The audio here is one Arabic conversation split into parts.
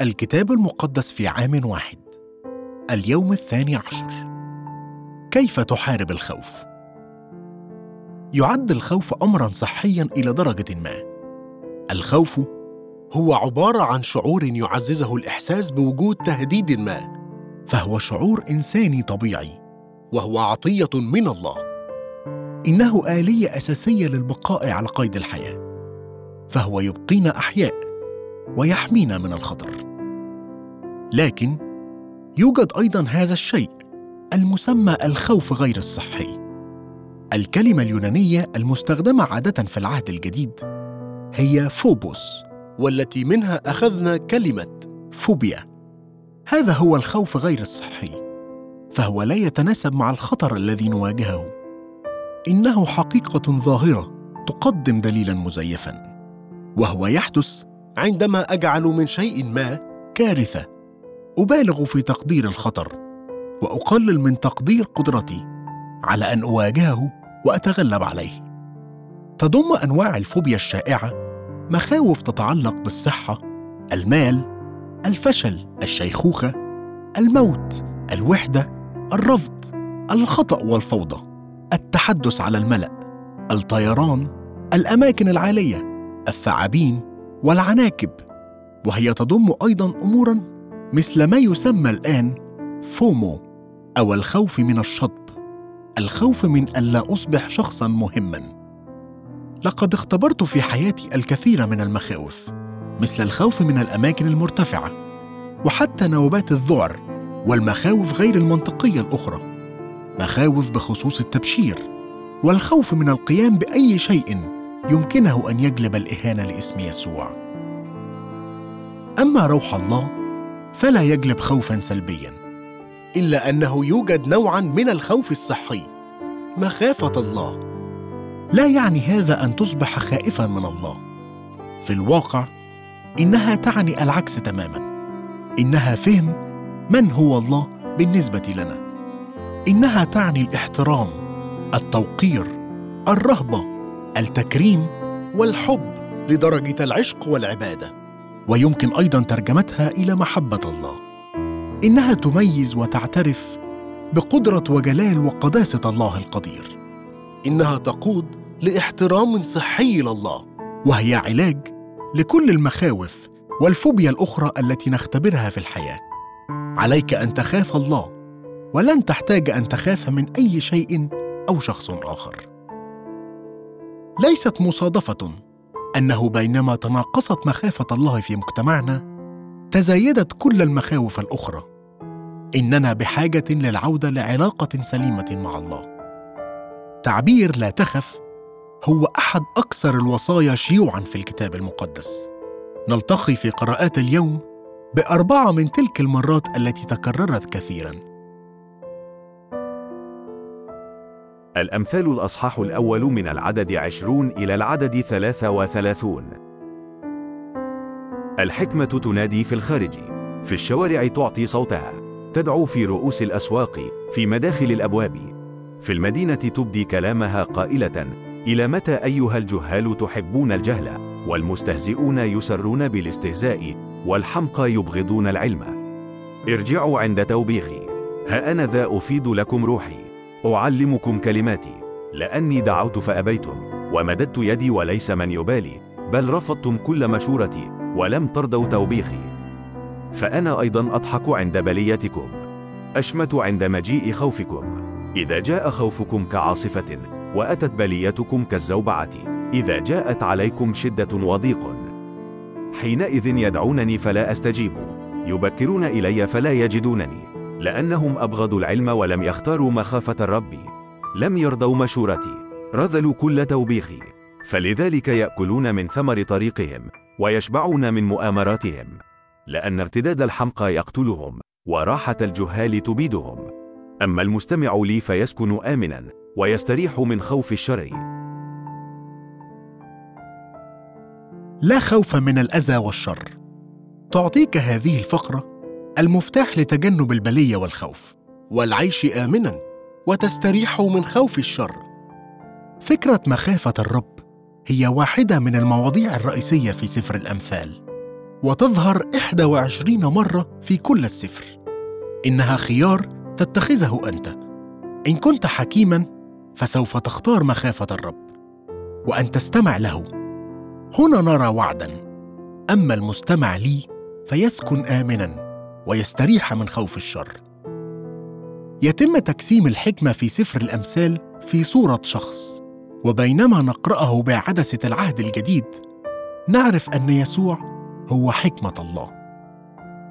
الكتاب المقدس في عام واحد. اليوم الثاني عشر. كيف تحارب الخوف؟ يعد الخوف امرا صحيا إلى درجة ما. الخوف هو عبارة عن شعور يعززه الإحساس بوجود تهديد ما فهو شعور إنساني طبيعي وهو عطية من الله. إنه آلية أساسية للبقاء على قيد الحياة فهو يبقينا أحياء ويحمينا من الخطر. لكن يوجد أيضا هذا الشيء المسمى الخوف غير الصحي. الكلمة اليونانية المستخدمة عادة في العهد الجديد هي فوبوس والتي منها أخذنا كلمة فوبيا هذا هو الخوف غير الصحي فهو لا يتناسب مع الخطر الذي نواجهه. إنه حقيقة ظاهرة تقدم دليلا مزيفا وهو يحدث عندما أجعل من شيء ما كارثة. أبالغ في تقدير الخطر وأقلل من تقدير قدرتي على أن أواجهه وأتغلب عليه. تضم أنواع الفوبيا الشائعة مخاوف تتعلق بالصحة المال الفشل الشيخوخة الموت الوحدة الرفض الخطأ والفوضى التحدث على الملأ الطيران الأماكن العالية الثعابين والعناكب. وهي تضم أيضا امورا مثل ما يسمى الآن فومو أو الخوف من الشطب الخوف من الا أصبح شخصا مهما. لقد اختبرت في حياتي الكثير من المخاوف مثل الخوف من الأماكن المرتفعة وحتى نوبات الذعر والمخاوف غير المنطقية الأخرى. مخاوف بخصوص التبشير والخوف من القيام بأي شيء يمكنه أن يجلب الإهانة لاسم يسوع. أما روح الله فلا يجلب خوفا سلبيا إلا أنه يوجد نوعا من الخوف الصحي مخافة الله. لا يعني هذا أن تصبح خائفا من الله. في الواقع إنها تعني العكس تماما. إنها فهم من هو الله بالنسبة لنا. إنها تعني الاحترام التوقير الرهبة التكريم والحب لدرجة العشق والعبادة. ويمكن أيضا ترجمتها إلى محبة الله. إنها تميز وتعترف بقدرة وجلال وقداسة الله القدير. إنها تقود لاحترام صحي لله وهي علاج لكل المخاوف والفوبيا الأخرى التي نختبرها في الحياة. عليك أن تخاف الله ولن تحتاج أن تخاف من أي شيء أو شخص آخر. ليست مصادفة أنه بينما تناقصت مخافة الله في مجتمعنا تزايدت كل المخاوف الأخرى. إننا بحاجة للعودة لعلاقة سليمة مع الله. تعبير لا تخف هو أحد أكثر الوصايا شيوعا في الكتاب المقدس. نلتقي في قراءات اليوم بأربعة من تلك المرات التي تكررت كثيرا. الأمثال الأصحاح الأول من العدد عشرون إلى العدد ثلاثة وثلاثون. الحكمة تنادي في الخارج. في الشوارع تعطي صوتها. تدعو في رؤوس الأسواق في مداخل الأبواب. في المدينة تبدي كلامها قائلة إلى متى أيها الجهال تحبون الجهل؟ والمستهزئون يسرون بالاستهزاء والحمقى يبغضون العلم. ارجعوا عند توبيخي. ها أنا ذا أفيد لكم روحي. أعلمكم كلماتي. لأني دعوت فأبيتم ومددت يدي وليس من يبالي بل رفضتم كل مشورتي ولم ترضوا توبيخي. فأنا أيضا أضحك عند بليتكم أشمت عند مجيء خوفكم. إذا جاء خوفكم كعاصفة وأتت بليتكم كالزوبعة. إذا جاءت عليكم شدة وضيق. حينئذ يدعونني فلا أستجيب. يبكرون إلي فلا يجدونني. لأنهم أبغضوا العلم ولم يختاروا مخافة الرب. لم يرضوا مشورتي. رذلوا كل توبيخي. فلذلك يأكلون من ثمر طريقهم ويشبعون من مؤامراتهم. لأن ارتداد الحمقى يقتلهم وراحة الجهال تبيدهم. أما المستمع لي فيسكن آمنا ويستريح من خوف الشر. لا خوف من الأذى والشر. تعطيك هذه الفقرة؟ المفتاح لتجنب البلية والخوف والعيش امنا وتستريح من خوف الشر. فكرة مخافة الرب هي واحدة من المواضيع الرئيسية في سفر الأمثال وتظهر 21 مرة في كل السفر. إنها خيار تتخذه أنت. إن كنت حكيما فسوف تختار مخافة الرب وأن تستمع له. هنا نرى وعدا. أما المستمع لي فيسكن آمنا. ويستريح من خوف الشر. يتم تجسيم الحكمة في سفر الأمثال في صورة شخص وبينما نقرأه بعدسة العهد الجديد نعرف أن يسوع هو حكمة الله.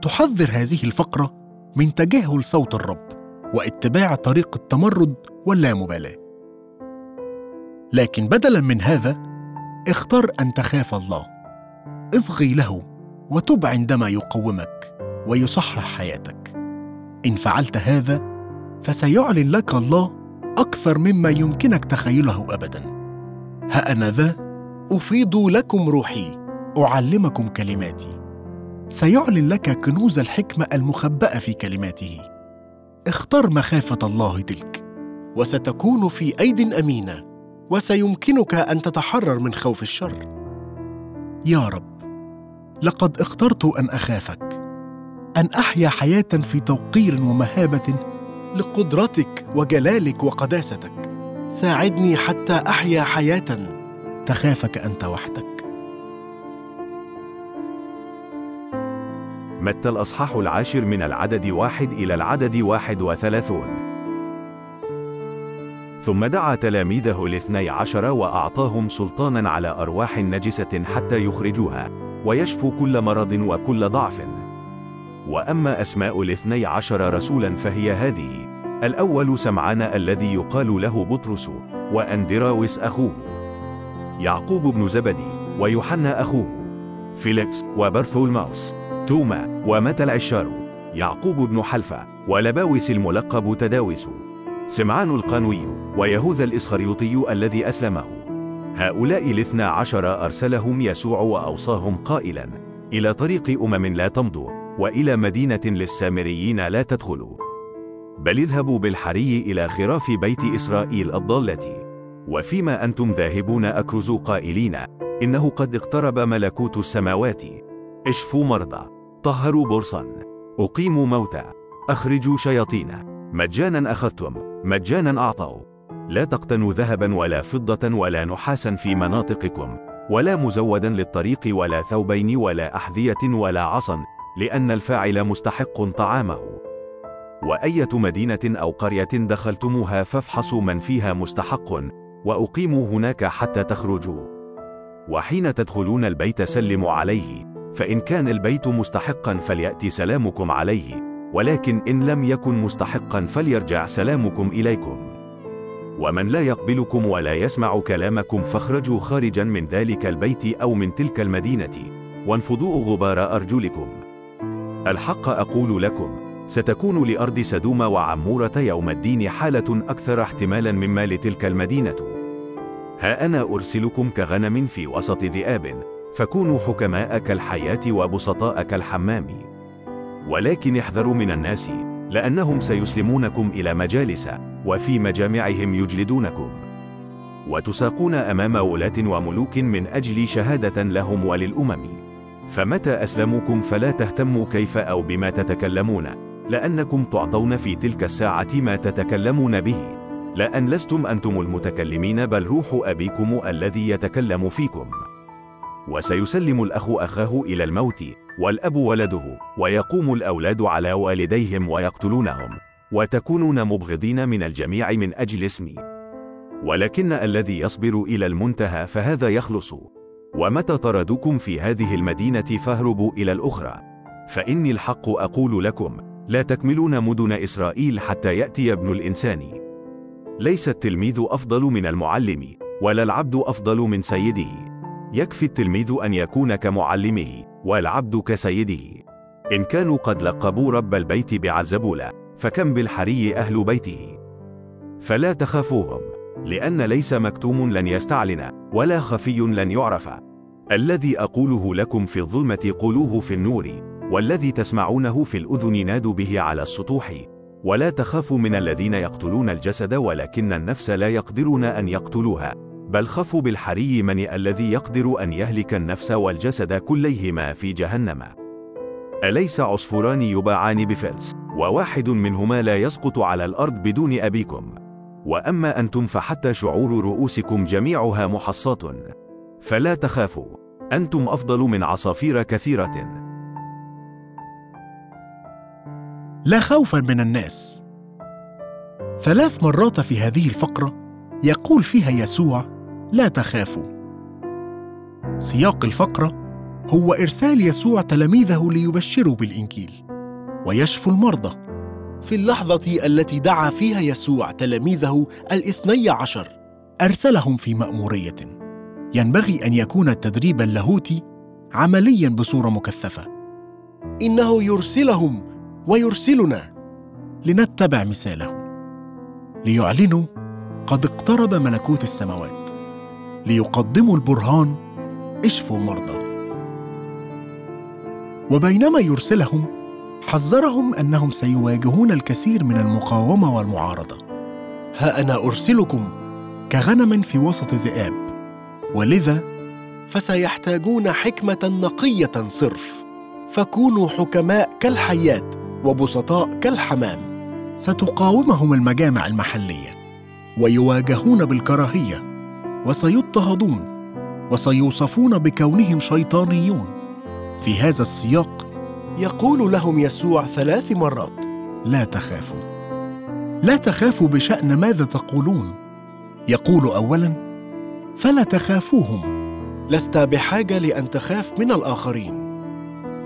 تحذر هذه الفقرة من تجاهل صوت الرب واتباع طريق التمرد واللامبالاة. لكن بدلا من هذا اختر أن تخاف الله. اصغي له وتب عندما يقومك. ويصحح حياتك. إن فعلت هذا فسيعلن لك الله أكثر مما يمكنك تخيله ابدا. ها أنا ذا أفيض لكم روحي أعلمكم كلماتي. سيعلن لك كنوز الحكمة المخبأة في كلماته. اختر مخافة الله تلك وستكون في أيد أمينة وسيمكنك أن تتحرر من خوف الشر. يا رب لقد اخترت أن أخافك. أن أحيا حياة في توقير ومهابة لقدرتك وجلالك وقداستك. ساعدني حتى أحيا حياة تخافك أنت وحدك. متى الأصحاح العاشر من العدد واحد إلى العدد واحد وثلاثون. ثم دعا تلاميذه الاثني عشر وأعطاهم سلطانا على أرواح نجسة حتى يخرجوها ويشفوا كل مرض وكل ضعف. وأما أسماء الاثني عشر رسولا فهي هذه. الأول سمعان الذي يقال له بطرس وأندراوس أخوه. يعقوب بن زبدي ويوحنا أخوه. فيليكس وبرثولماوس. توما ومتى العشار يعقوب بن حلفة ولباوس الملقب تداوس. سمعان القانوي ويهوذا الإسخريوطي الذي أسلمه. هؤلاء الاثنى عشر أرسلهم يسوع وأوصاهم قائلا. إلى طريق أمم لا تمضوا وإلى مدينة للسامريين لا تدخلوا. بل اذهبوا بالحري إلى خراف بيت إسرائيل الضالة. وفيما أنتم ذاهبون أكرزوا قائلين إنه قد اقترب ملكوت السماوات. اشفوا مرضى. طهروا برصا أقيموا موتى. أخرجوا شياطين. مجانا أخذتم. مجانا أعطوا. لا تقتنوا ذهبا ولا فضة ولا نحاسا في مناطقكم ولا مزودا للطريق ولا ثوبين ولا أحذية ولا عصا. لأن الفاعل مستحق طعامه. وأية مدينة أو قرية دخلتموها فافحصوا من فيها مستحق وأقيموا هناك حتى تخرجوا. وحين تدخلون البيت سلموا عليه فإن كان البيت مستحقا فليأتي سلامكم عليه ولكن إن لم يكن مستحقا فليرجع سلامكم إليكم. ومن لا يقبلكم ولا يسمع كلامكم فاخرجوا خارجا من ذلك البيت أو من تلك المدينة وانفضوا غبار أرجلكم. الحق أقول لكم ستكون لأرض سدوم وعمورة يوم الدين حالة أكثر احتمالا مما لتلك المدينة. ها أنا أرسلكم كغنم في وسط ذئاب فكونوا حكماء كالحياة وبسطاء كالحمام ولكن احذروا من الناس لأنهم سيسلمونكم إلى مجالس وفي مجامعهم يجلدونكم. وتساقون أمام ولاة وملوك من أجل شهادة لهم وللأمم. فمتى أسلموكم فلا تهتموا كيف أو بما تتكلمون؟ لأنكم تعطون في تلك الساعة ما تتكلمون به. لأن لستم أنتم المتكلمين بل روح أبيكم الذي يتكلم فيكم. وسيسلم الأخ أخاه إلى الموت والأب ولده ويقوم الأولاد على والديهم ويقتلونهم. وتكونون مبغضين من الجميع من أجل اسمي. ولكن الذي يصبر إلى المنتهى فهذا يخلص. ومتى طردوكم في هذه المدينة فاهربوا إلى الأخرى؟ فإني الحق أقول لكم لا تكملون مدن إسرائيل حتى يأتي ابن الإنسان. ليس التلميذ أفضل من المعلم ولا العبد أفضل من سيده. يكفي التلميذ أن يكون كمعلمه والعبد كسيده. إن كانوا قد لقبوا رب البيت بعزبولة فكم بالحري أهل بيته. فلا تخافوهم. لأن ليس مكتوم لن يستعلن ولا خفي لن يعرف. الذي أقوله لكم في الظلمة قولوه في النور والذي تسمعونه في الأذن نادوا به على السطوح. ولا تخافوا من الذين يقتلون الجسد ولكن النفس لا يقدرون أن يقتلوها. بل خفوا بالحري من الذي يقدر أن يهلك النفس والجسد كليهما في جهنم. أليس عصفوران يباعان بفلس وواحد منهما لا يسقط على الأرض بدون أبيكم. وأما أنتم فحتى شعور رؤوسكم جميعها محصاة فلا تخافوا أنتم أفضل من عصافير كثيرة. لا خوفا من الناس. ثلاث مرات في هذه الفقرة يقول فيها يسوع لا تخافوا. سياق الفقرة هو إرسال يسوع تلاميذه ليبشروا بالإنجيل ويشفوا المرضى. في اللحظة التي دعا فيها يسوع تلاميذه الاثني عشر أرسلهم في مأمورية. ينبغي أن يكون التدريب اللاهوتي عمليا بصورة مكثفة. إنه يرسلهم ويرسلنا لنتبع مثاله. ليعلنوا قد اقترب ملكوت السماوات. ليقدموا البرهان إشفوا المرضى وبينما يرسلهم حذرهم أنهم سيواجهون الكثير من المقاومة والمعارضة. ها أنا أرسلكم كغنم في وسط ذئاب. ولذا؟ فسيحتاجون حكمة نقية صرف. فكونوا حكماء كالحيات وبسطاء كالحمام. ستقاومهم المجامع المحلية. ويواجهون بالكراهية. وسيضطهدون. وسيوصفون بكونهم شيطانيون. في هذا السياق يقول لهم يسوع ثلاث مرات. لا تخافوا. لا تخافوا بشأن ماذا تقولون. يقول اولا فلا تخافوهم. لست بحاجة لأن تخاف من الآخرين.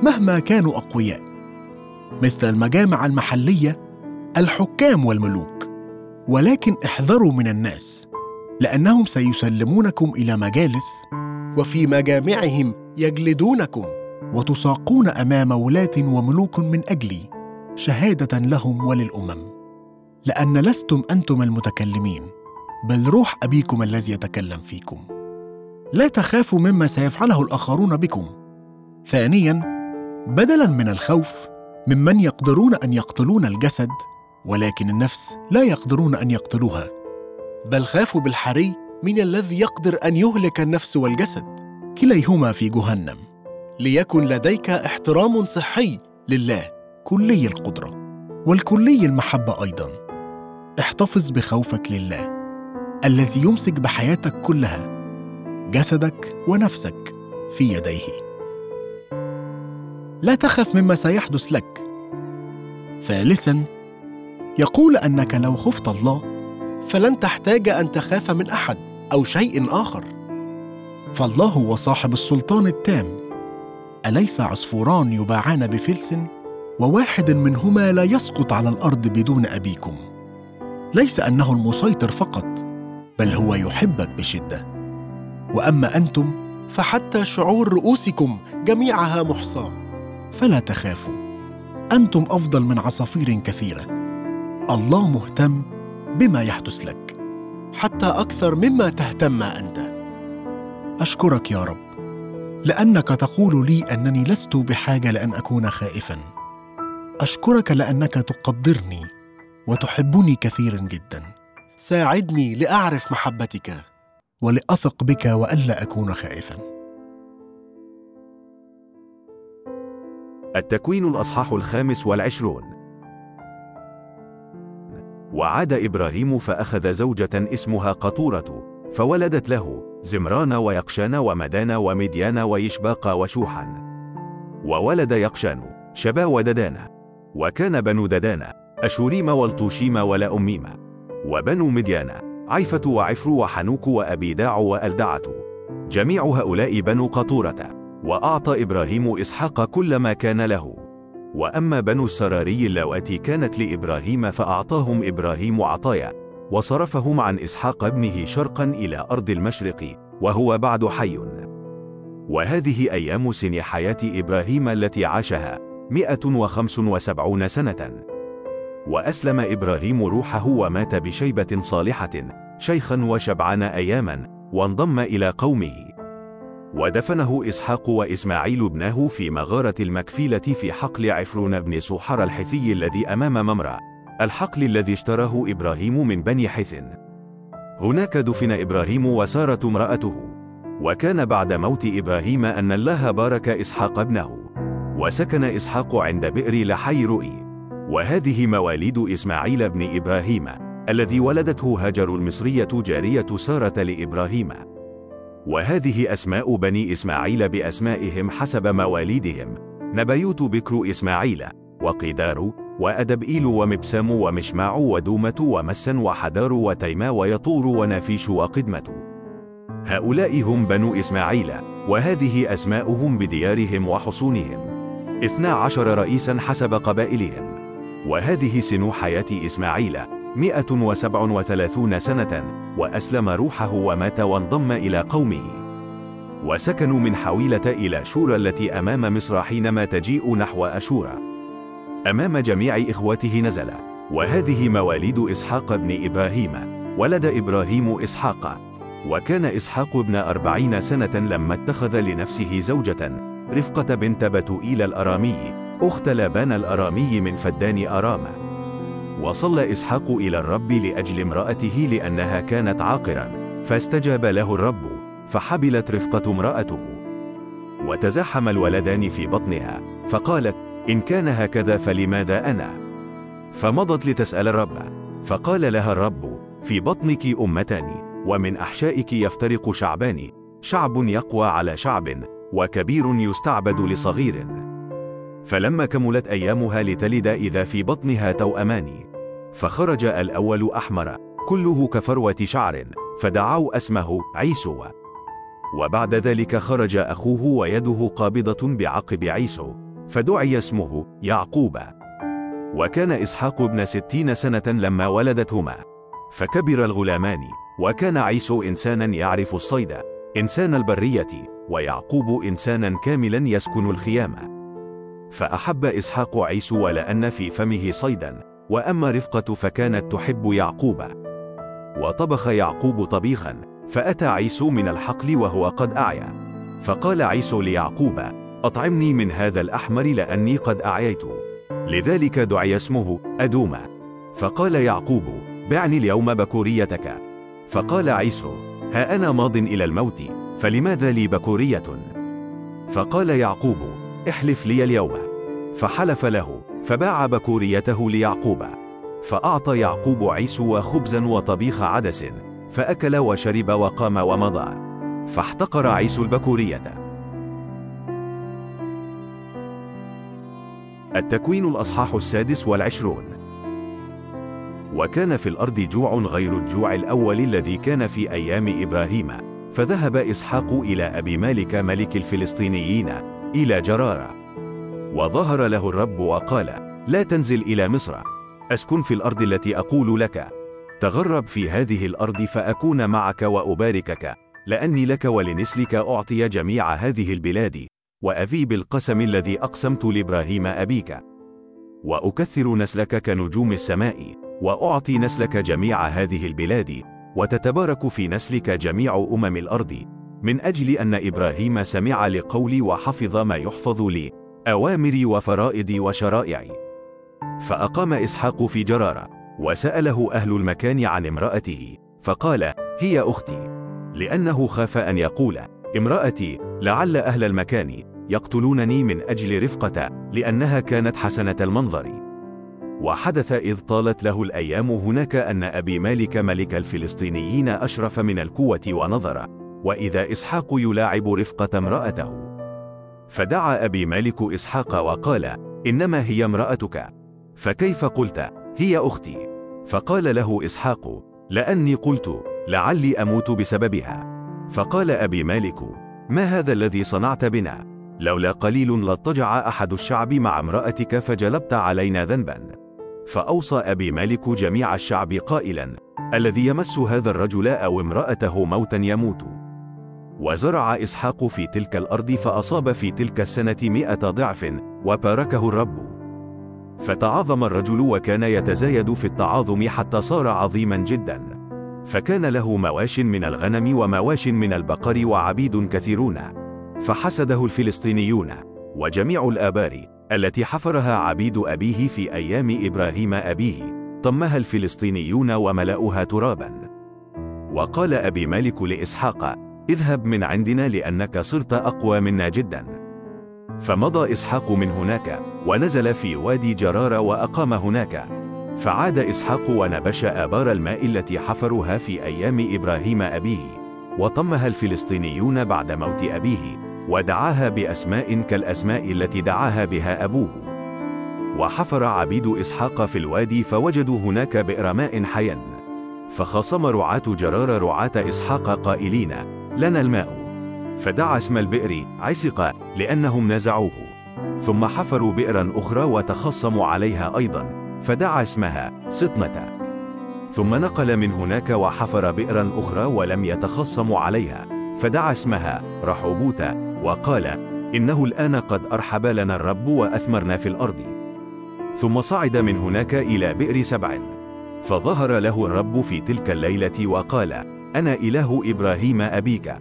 مهما كانوا أقوياء. مثل المجامع المحلية الحكام والملوك. ولكن احذروا من الناس لأنهم سيسلمونكم إلى مجالس. وفي مجامعهم يجلدونكم. وتساقون أمام ولاة وملوك من أجلي شهادة لهم وللأمم. لأن لستم أنتم المتكلمين بل روح أبيكم الذي يتكلم فيكم. لا تخافوا مما سيفعله الآخرون بكم. ثانيا بدلا من الخوف ممن يقدرون أن يقتلون الجسد ولكن النفس لا يقدرون أن يقتلوها. بل خافوا بالحري من الذي يقدر أن يهلك النفس والجسد كليهما في جهنم. ليكن لديك احترام صحي لله كلي القدرة والكلي المحبة أيضا. احتفظ بخوفك لله الذي يمسك بحياتك كلها جسدك ونفسك في يديه. لا تخف مما سيحدث لك. ثالثا يقول أنك لو خفت الله فلن تحتاج أن تخاف من أحد أو شيء آخر. فالله هو صاحب السلطان التام. أليس عصفوران يباعان بفلس؟ وواحد منهما لا يسقط على الأرض بدون أبيكم. ليس أنه المسيطر فقط بل هو يحبك بشدة. وأما أنتم فحتى شعور رؤوسكم جميعها محصاه فلا تخافوا أنتم أفضل من عصافير كثيرة. الله مهتم بما يحدث لك حتى أكثر مما تهتم أنت. أشكرك يا رب. لأنك تقول لي أنني لست بحاجة لأن أكون خائفا. أشكرك لأنك تقدرني وتحبني كثيرا جدا. ساعدني لأعرف محبتك ولأثق بك وألا أكون خائفا. التكوين الأصحاح الخامس والعشرون. وعاد إبراهيم فأخذ زوجة اسمها قطورة. فولدت له زمران ويقشان ومدان ومديان ويشباق وشوحا وولد يقشان شبا وددان وكان بنو ددان أشوريم والطوشيم ولا أميم. وبنو مديان عيفة وعفر وحنوك وأبيداع وألدعة. جميع هؤلاء بنو قطورة. وأعطى إبراهيم إسحاق كل ما كان له. وأما بنو السراري اللواتي كانت لإبراهيم فأعطاهم إبراهيم عطايا. وصرفهم عن إسحاق ابنه شرقا إلى أرض المشرق وهو بعد حي. وهذه أيام سن حياة إبراهيم التي عاشها مئة وخمس وسبعون سنة. وأسلم إبراهيم روحه ومات بشيبة صالحة شيخا وشبعان أياما وانضم إلى قومه. ودفنه إسحاق وإسماعيل ابنه في مغارة المكفيلة في حقل عفرون بن سوحر الحثي الذي أمام ممرأ الحقل الذي اشتراه إبراهيم من بني حثن هناك دفن إبراهيم وسارة امرأته. وكان بعد موت إبراهيم أن الله بارك إسحاق ابنه. وسكن إسحاق عند بئر لحي رؤي. وهذه مواليد إسماعيل بن إبراهيم الذي ولدته هاجر المصرية جارية سارة لإبراهيم. وهذه أسماء بني إسماعيل بأسمائهم حسب مواليدهم. نبيوت بكر إسماعيل وقدار وأدبئيل ومبسام ومشماع ودومة ومسا وحدار وتيما ويطور ونافيش وقدمة. هؤلاء هم بنو إسماعيل وهذه أسماؤهم بديارهم وحصونهم. اثنا عشر رئيسا حسب قبائلهم. وهذه سن حياة إسماعيل مئة وسبع وثلاثون سنة وأسلم روحه ومات وانضم إلى قومه. وسكنوا من حويلة إلى شورى التي أمام مصر حينما تجيء نحو أشورى. أمام جميع إخوته نزل وهذه مواليد إسحاق بن إبراهيم. ولد إبراهيم إسحاق. وكان إسحاق ابن أربعين سنة لما اتخذ لنفسه زوجة. رفقة بنت بتوئيل الأرامي. أخت لابان الأرامي من فدان أرام وصلى إسحاق إلى الرب لأجل امرأته لأنها كانت عاقرا. فاستجاب له الرب. فحبلت رفقة امرأته. وتزاحم الولدان في بطنها. فقالت إن كان هكذا فلماذا أنا؟ فمضت لتسأل الرب فقال لها الرب في بطنك أمتان ومن أحشائك يفترق شعبان شعب يقوى على شعب وكبير يستعبد لصغير. فلما كملت أيامها لتلد إذا في بطنها توأمان. فخرج الأول أحمر كله كفروة شعر فدعوا اسمه عيسو. وبعد ذلك خرج أخوه ويده قابضة بعقب عيسو. فدعي اسمه يعقوب. وكان إسحاق ابن ستين سنة لما ولدتهما. فكبر الغلامان وكان عيسو إنسانا يعرف الصيد. إنسان البرية ويعقوب إنسانا كاملا يسكن الخيام. فأحب إسحاق عيسو لأن في فمه صيدا. وأما رفقة فكانت تحب يعقوب. وطبخ يعقوب طبيخا فأتى عيسو من الحقل وهو قد أعيا. فقال عيسو ليعقوب أطعمني من هذا الأحمر لأني قد أعييت لذلك دعي اسمه أدوما. فقال يعقوب بعني اليوم بكوريتك. فقال عيسو ها أنا ماض إلى الموت فلماذا لي بكورية؟ فقال يعقوب احلف لي اليوم. فحلف له فباع بكوريته ليعقوب. فأعطى يعقوب عيسو خبزا وطبيخ عدس فأكل وشرب وقام ومضى. فاحتقر عيسو البكورية. التكوين الأصحاح السادس والعشرون. وكان في الأرض جوع غير الجوع الأول الذي كان في أيام إبراهيم فذهب إسحاق إلى أبي مالك ملك الفلسطينيين إلى جرارة. وظهر له الرب وقال لا تنزل إلى مصر. أسكن في الأرض التي أقول لك. تغرب في هذه الأرض فأكون معك وأباركك. لأني لك ولنسلك أعطي جميع هذه البلاد. وأذي بالقسم الذي أقسمت لإبراهيم أبيك. وأكثر نسلك كنجوم السماء وأعطي نسلك جميع هذه البلاد وتتبارك في نسلك جميع أمم الأرض. من أجل أن إبراهيم سمع لقولي وحفظ ما يحفظ لي أوامري وفرائضي وشرائعي. فأقام إسحاق في جرارة وسأله أهل المكان عن امرأته فقال هي أختي. لأنه خاف أن يقول امرأتي لعل أهل المكان. يقتلونني من أجل رفقة لأنها كانت حسنة المنظر. وحدث إذ طالت له الأيام هناك أن أبي مالك ملك الفلسطينيين أشرف من القوة ونظر وإذا إسحاق يلاعب رفقة امرأته. فدعا أبي مالك إسحاق وقال إنما هي امرأتك. فكيف قلت؟ هي أختي. فقال له إسحاق لأني قلت لعلي أموت بسببها. فقال أبي مالك ما هذا الذي صنعت بنا؟ لولا قليل لاضطجع أحد الشعب مع امرأتك فجلبت علينا ذنبا. فأوصى أبي مالك جميع الشعب قائلا الذي يمس هذا الرجل أو امرأته موتا يموت. وزرع إسحاق في تلك الأرض فأصاب في تلك السنة مئة ضعف وباركه الرب. فتعاظم الرجل وكان يتزايد في التعاظم حتى صار عظيما جدا. فكان له مواش من الغنم ومواش من البقر وعبيد كثيرون. فحسده الفلسطينيون وجميع الآبار التي حفرها عبيد أبيه في أيام إبراهيم أبيه طمها الفلسطينيون وملأها ترابا. وقال أبي مالك لإسحاق اذهب من عندنا لأنك صرت أقوى منا جدا. فمضى إسحاق من هناك ونزل في وادي جرار وأقام هناك. فعاد إسحاق ونبش آبار الماء التي حفروها في أيام إبراهيم أبيه وطمها الفلسطينيون بعد موت أبيه. ودعاها بأسماء كالأسماء التي دعاها بها أبوه. وحفر عبيد إسحاق في الوادي فوجدوا هناك بئر ماء حيا. فخاصم رعاة جرار رعاة إسحاق قائلين لنا الماء. فدعا اسم البئر عسق لأنهم نزعوه. ثم حفروا بئرا أخرى وتخصموا عليها أيضا. فدعا اسمها سطنة ثم نقل من هناك وحفر بئرا أخرى ولم يتخصموا عليها. فدعا اسمها رحوبوت وقال إنه الآن قد أرحب لنا الرب وأثمرنا في الأرض. ثم صعد من هناك إلى بئر سبع. فظهر له الرب في تلك الليلة وقال أنا إله إبراهيم أبيك.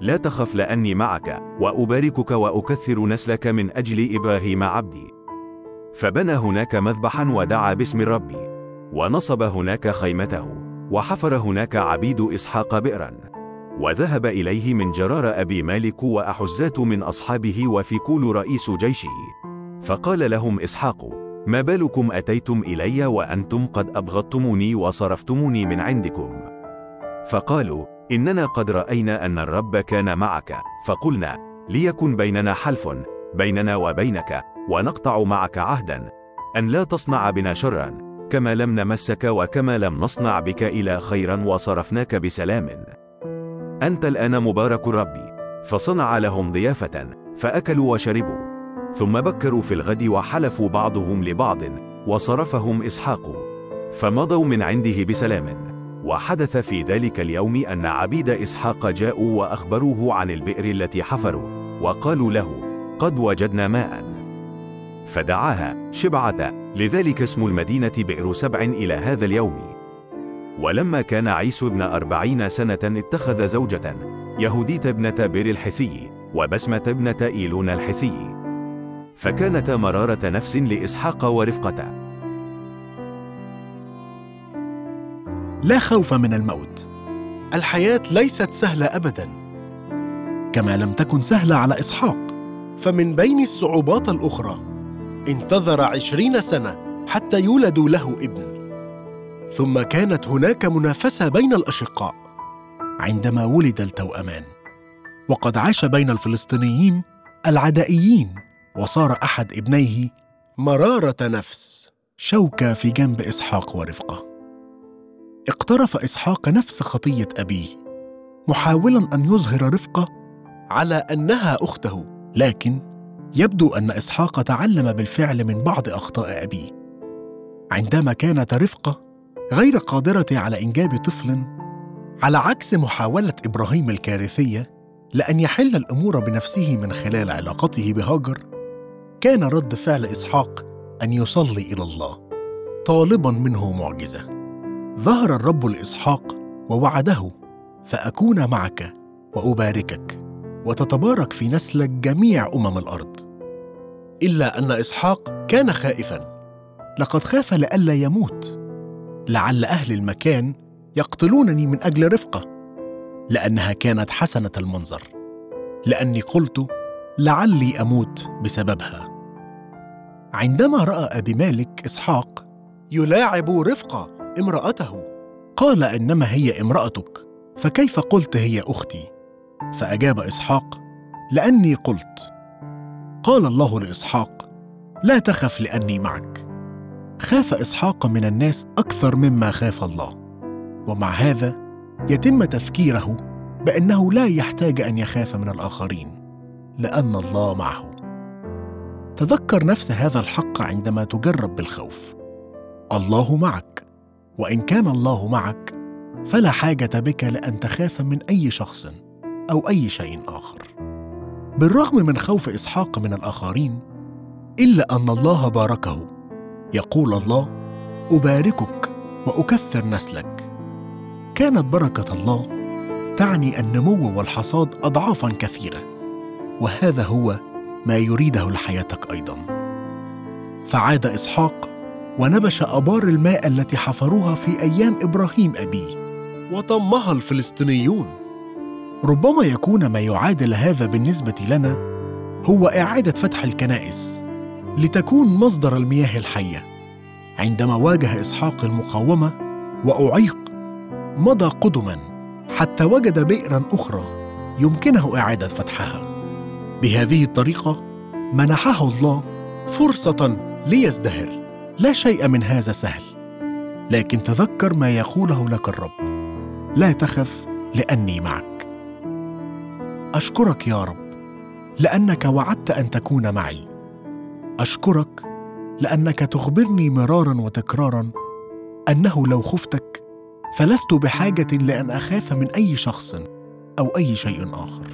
لا تخف لأني معك وأباركك وأكثر نسلك من أجل إبراهيم عبدي. فبنى هناك مذبحا ودعا باسم الرب ونصب هناك خيمته. وحفر هناك عبيد إسحاق بئرا. وذهب إليه من جرار أبي مالك وأحزات من أصحابه وفيكول رئيس جيشه. فقال لهم إسحاق ما بالكم أتيتم إلي وأنتم قد أبغضتموني وصرفتموني من عندكم؟ فقالوا إننا قد رأينا أن الرب كان معك. فقلنا ليكن بيننا حلف بيننا وبينك ونقطع معك عهدا أن لا تصنع بنا شرا كما لم نمسك وكما لم نصنع بك إلى خيرا وصرفناك بسلام. أنت الآن مبارك ربي. فصنع لهم ضيافة فأكلوا وشربوا. ثم بكروا في الغد وحلفوا بعضهم لبعض وصرفهم إسحاق. فمضوا من عنده بسلام. وحدث في ذلك اليوم أن عبيد إسحاق جاءوا وأخبروه عن البئر التي حفروا وقالوا له قد وجدنا ماء. فدعاها شبعة لذلك اسم المدينة بئر سبع إلى هذا اليوم. ولما كان عيسو ابن أربعين سنة اتخذ زوجة يهودية ابنة بير الحثي وبسمة ابنة إيلون الحثي. فكانتا مرارة نفس لإسحاق ورفقته لا خوف من الموت. الحياة ليست سهلة ابدا. كما لم تكن سهلة على إسحاق. فمن بين الصعوبات الأخرى انتظر عشرين سنة حتى يولد له ابن. ثم كانت هناك منافسة بين الأشقاء. عندما ولد التوأمان وقد عاش بين الفلسطينيين العدائيين وصار أحد ابنيه مرارة نفس شوكة في جنب إسحاق ورفقه. اقترف إسحاق نفس خطية أبيه محاولا أن يظهر رفقه على أنها أخته. لكن يبدو أن إسحاق تعلم بالفعل من بعض أخطاء أبيه. عندما كانت رفقة غير قادرة على إنجاب طفل على عكس محاولة إبراهيم الكارثية لأن يحل الأمور بنفسه من خلال علاقته بهاجر كان رد فعل إسحاق أن يصلي إلى الله طالبا منه معجزة. ظهر الرب لاسحاق ووعده فأكون معك وأباركك وتتبارك في نسلك جميع أمم الأرض. إلا أن إسحاق كان خائفا لقد خاف لئلا يموت. لعل أهل المكان يقتلونني من أجل رفقة لأنها كانت حسنة المنظر. لأني قلت لعلي أموت بسببها. عندما رأى أبي مالك إسحاق يلاعب رفقه امرأته قال إنما هي امرأتك فكيف قلت هي أختي؟ فأجاب إسحاق لأني قلت. قال الله لإسحاق لا تخف لأني معك. خاف إسحاق من الناس أكثر مما خاف الله. ومع هذا يتم تذكيره بأنه لا يحتاج أن يخاف من الآخرين لأن الله معه. تذكر نفس هذا الحق عندما تجرب بالخوف. الله معك وإن كان الله معك فلا حاجة بك لأن تخاف من أي شخص أو أي شيء آخر. بالرغم من خوف إسحاق من الآخرين إلا أن الله باركه يقول الله أباركك وأكثر نسلك. كانت بركة الله تعني النمو والحصاد اضعافا كثيرة وهذا هو ما يريده لحياتك أيضا. فعاد إسحاق ونبش أبار الماء التي حفروها في أيام إبراهيم أبيه. وطمها الفلسطينيون. ربما يكون ما يعادل هذا بالنسبة لنا هو إعادة فتح الكنائس. لتكون مصدر المياه الحية. عندما واجه إسحاق المقاومة وأعيق مضى قدما حتى وجد بئرا أخرى يمكنه إعادة فتحها. بهذه الطريقة منحه الله فرصة ليزدهر. لا شيء من هذا سهل. لكن تذكر ما يقوله لك الرب. لا تخف لأني معك. أشكرك يا رب لأنك وعدت أن تكون معي. أشكرك لأنك تخبرني مرارا وتكرارا أنه لو خفتك فلست بحاجة لأن أخاف من أي شخص أو أي شيء آخر.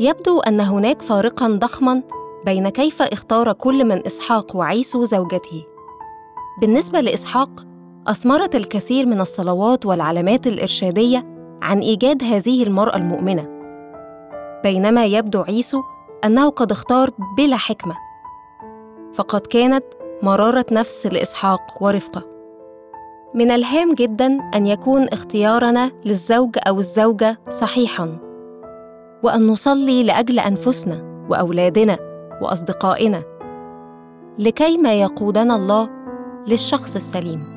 يبدو أن هناك فارقا ضخما بين كيف اختار كل من إسحاق وعيسو زوجته بالنسبة لإسحاق أثمرت الكثير من الصلوات والعلامات الإرشادية عن إيجاد هذه المرأة المؤمنة. بينما يبدو عيسو أنه قد اختار بلا حكمة. فقد كانت مرارة نفس لإسحاق ورفقة. من الهام جدا أن يكون اختيارنا للزوج أو الزوجة صحيحا. وأن نصلي لأجل أنفسنا وأولادنا وأصدقائنا. لكي ما يقودنا الله للشخص السليم.